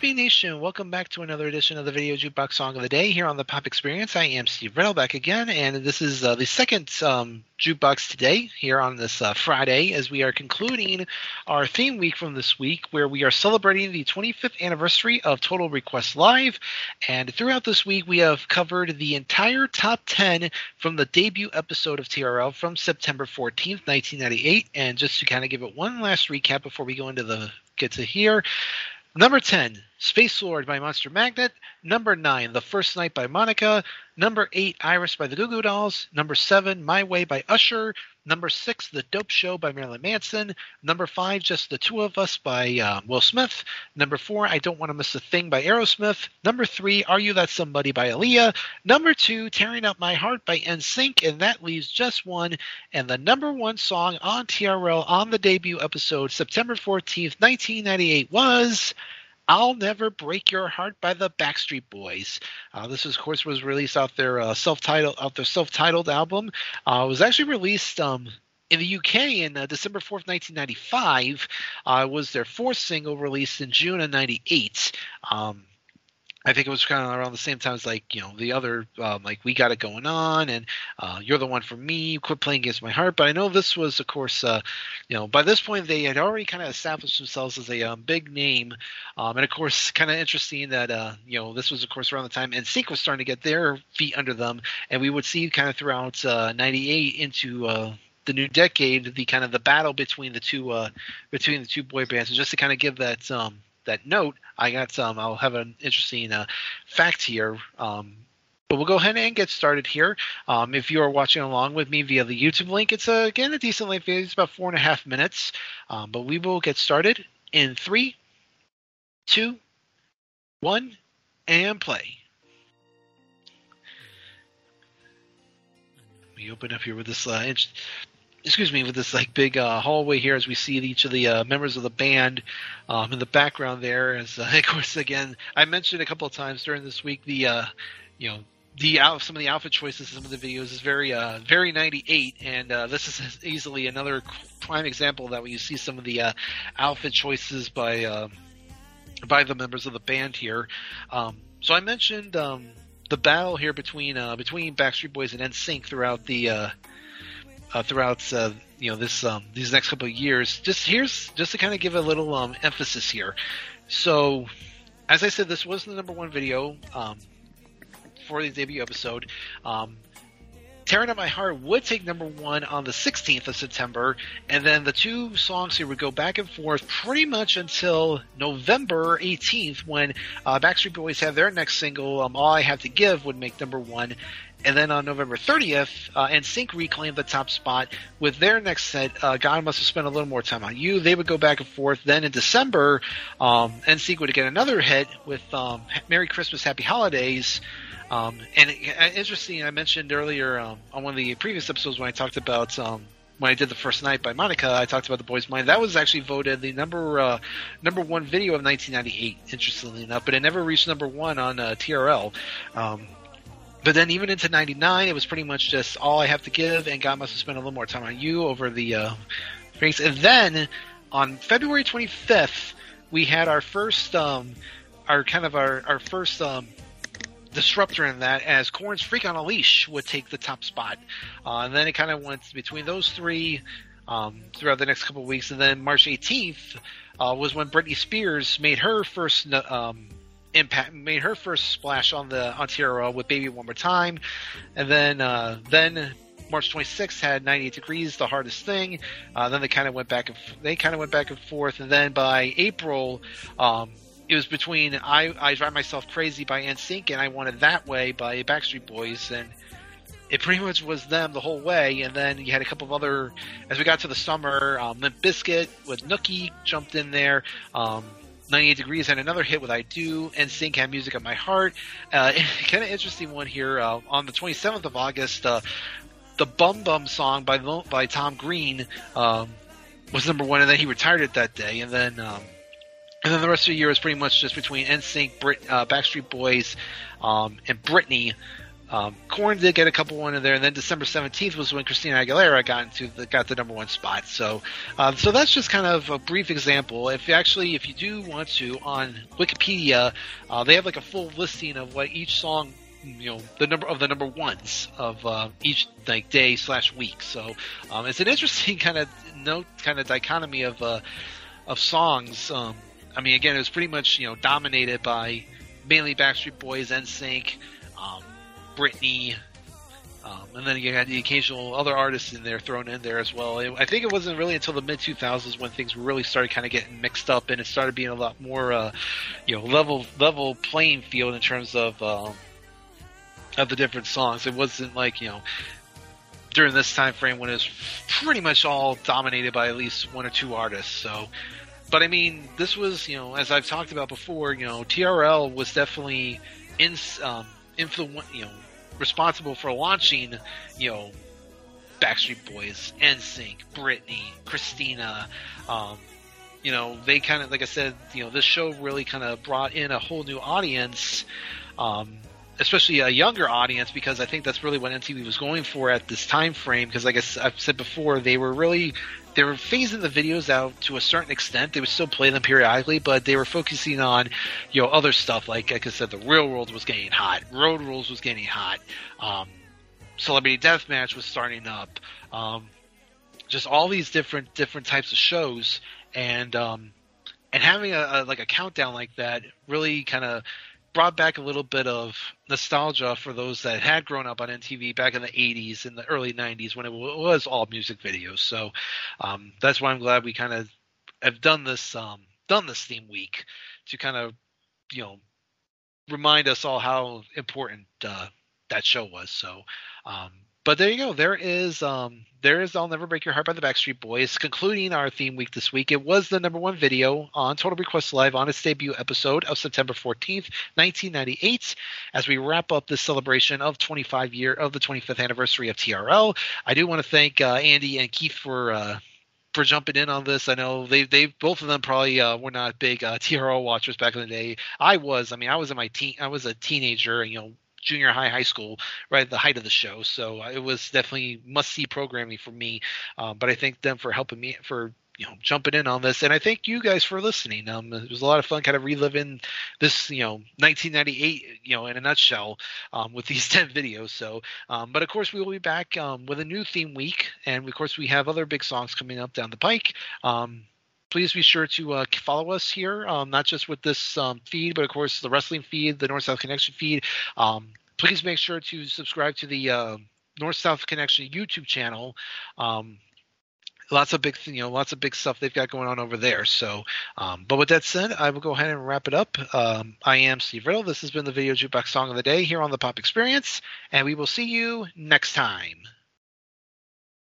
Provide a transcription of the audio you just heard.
Be Nation, welcome back to another edition of the Video Jukebox Song of the Day here on the Pop Experience. I am Steve Riddle back again, and this is uh, the second um, jukebox today here on this uh, Friday as we are concluding our theme week from this week where we are celebrating the 25th anniversary of Total Request Live. And throughout this week, we have covered the entire top 10 from the debut episode of TRL from September 14th, 1998. And just to kind of give it one last recap before we go into the get to here. Number 10, Space Lord by Monster Magnet. Number 9, The First Night by Monica. Number 8, Iris by the Goo Goo Dolls. Number 7, My Way by Usher. Number 6, The Dope Show by Marilyn Manson. Number 5, Just the Two of Us by uh, Will Smith. Number 4, I Don't Want to Miss a Thing by Aerosmith. Number 3, Are You That Somebody by Aaliyah. Number 2, Tearing Up My Heart by NSYNC. And that leaves just one. And the number one song on TRL on the debut episode, September 14th, 1998, was. I'll Never Break Your Heart by the Backstreet Boys. Uh, this, of course, was released off their uh, self-titled out their self-titled album. Uh, it was actually released um, in the UK in uh, December 4th, 1995. Uh, was their fourth single released in June of '98. Um, I think it was kind of around the same time as like you know the other um, like we got it going on and uh, you're the one for me. Quit playing against my heart. But I know this was of course uh, you know by this point they had already kind of established themselves as a um, big name, um, and of course kind of interesting that uh, you know this was of course around the time NSYNC was starting to get their feet under them, and we would see kind of throughout '98 into uh, the new decade the kind of the battle between the two uh, between the two boy bands, and just to kind of give that um, that note, I got some. I'll have an interesting uh, fact here. Um, but we'll go ahead and get started here. Um, if you are watching along with me via the YouTube link, it's uh, again a decent length. It's about four and a half minutes. Um, but we will get started in three, two, one, and play. We open up here with this uh, excuse me, with this like big uh, hallway here as we see each of the uh, members of the band um, in the background there. As uh, of course, again, I mentioned a couple of times during this week the uh, you know the out some of the outfit choices in some of the videos is very uh, very 98 and uh, this is easily another prime example that when you see some of the uh, outfit choices by uh, by the members of the band here um, so I mentioned um, the battle here between uh, between Backstreet Boys and NSYNC throughout the uh, throughout uh, you know this um, these next couple of years. Just here's just to kind of give a little um, emphasis here. So, as I said, this was the number one video um, for the debut episode. Um, Tearing Up My Heart would take number one on the 16th of September, and then the two songs here would go back and forth pretty much until November 18th when uh, Backstreet Boys had their next single, um, All I Have to Give, would make number one. And then on November 30th, uh, NSYNC reclaimed the top spot with their next set, uh, God Must Have Spent a Little More Time on You. They would go back and forth. Then in December, um, NSYNC would get another hit with um, Merry Christmas, Happy Holidays. Um, and uh, interesting, I mentioned earlier um, on one of the previous episodes when I talked about um, when I did the first night by Monica, I talked about the Boy Is Mine. That was actually voted the number uh, number one video of 1998. Interestingly enough, but it never reached number one on uh, TRL. Um, but then even into 99 it was pretty much just all i have to give and god must have spent a little more time on you over the uh race and then on february 25th we had our first um our kind of our our first um disruptor in that as Korn's Freak on a Leash would take the top spot. Uh, and then it kind of went between those three um, throughout the next couple of weeks. And then March 18th uh, was when Britney Spears made her first um, impact, made her first splash on the on TRL with Baby One More Time. And then uh, then March 26th had 98 Degrees, the hardest thing. Uh, then they kind of went back and they kind of went back and forth. And then by April, um, it was between I I Drive Myself Crazy by NSYNC and I Want It That Way by Backstreet Boys and it pretty much was them the whole way and then you had a couple of other as we got to the summer um, Limp Bizkit with Nookie jumped in there um, 98 Degrees had another hit with I Do, NSYNC had Music of My Heart. Uh, kind of interesting one here. Uh, on the 27th of August, uh, the Bum Bum song by by Tom Green um, was number one, and then he retired it that day. And then um, and then the rest of the year was pretty much just between NSYNC, Brit, uh, Backstreet Boys, um, and Britney. Um, Korn did get a couple one in there, and then December seventeenth was when Christina Aguilera got into the got the number one spot. So, um, so that's just kind of a brief example. If you actually, if you do want to, on Wikipedia, uh, they have like a full listing of what each song you know the number of the number ones of uh, each like day slash week. So um, it's an interesting kind of note, kind of dichotomy of uh, of songs. Um, I mean, again, it was pretty much you know dominated by mainly Backstreet Boys, and um, Britney, um, and then you had the occasional other artists in there thrown in there as well. It, I think it wasn't really until the mid 2000s when things really started kind of getting mixed up, and it started being a lot more, uh, you know, level level playing field in terms of um, of the different songs. It wasn't like you know during this time frame when it was pretty much all dominated by at least one or two artists. So but I mean, this was you know, as I've talked about before, you know, TRL was definitely in um, influ- you know, responsible for launching, you know, Backstreet Boys, NSYNC, Britney, Christina. Um, you know, they kind of, like I said, you know, this show really kind of brought in a whole new audience, um, especially a younger audience, because I think that's really what MTV was going for at this time frame. Because, like I, I've said before, they were really they were phasing the videos out to a certain extent. They would still play them periodically, but they were focusing on, you know, other stuff. Like, like I said, the Real World was getting hot, Road Rules was getting hot, um, Celebrity Deathmatch was starting up, um, just all these different different types of shows, and um, and having a, a like a countdown like that really kind of brought back a little bit of nostalgia for those that had grown up on MTV back in the 80s and the early 90s when it was all music videos. So um, that's why I'm glad we kind of have done this um, done this theme week to kind of you know remind us all how important uh, that show was. So um, but there you go. There is um there is I'll Never Break Your Heart by the Backstreet Boys, concluding our theme week this week. It was the number one video on Total Request Live on its debut episode of September 14th, 1998. As we wrap up this celebration of 25 year of the 25th anniversary of TRL, I do want to thank uh, Andy and Keith for uh, for jumping in on this. I know they they both of them probably uh, were not big uh, TRL watchers back in the day. I was. I mean, I was in my teen. I was a teenager, and you know, junior high, high school, right at the height of the show. So uh, it was definitely must see programming for me. Um, but I thank them for helping me for you know jumping in on this. And i thank you guys for listening. Um it was a lot of fun kind of reliving this you know 1998 you know in a nutshell um, with these 10 videos. So um, but of course we will be back um, with a new theme week. And of course we have other big songs coming up down the pike. Um, please be sure to uh, follow us here, um, not just with this um, feed, but of course the wrestling feed, the North South Connection feed. Um, please make sure to subscribe to the uh, North South Connection YouTube channel. Um, lots of big, you know, lots of big stuff they've got going on over there. So, um, but with that said, I will go ahead and wrap it up. Um, I am Steve Riddle. This has been the Video Jukebox Song of the Day here on the Pop Experience, and we will see you next time.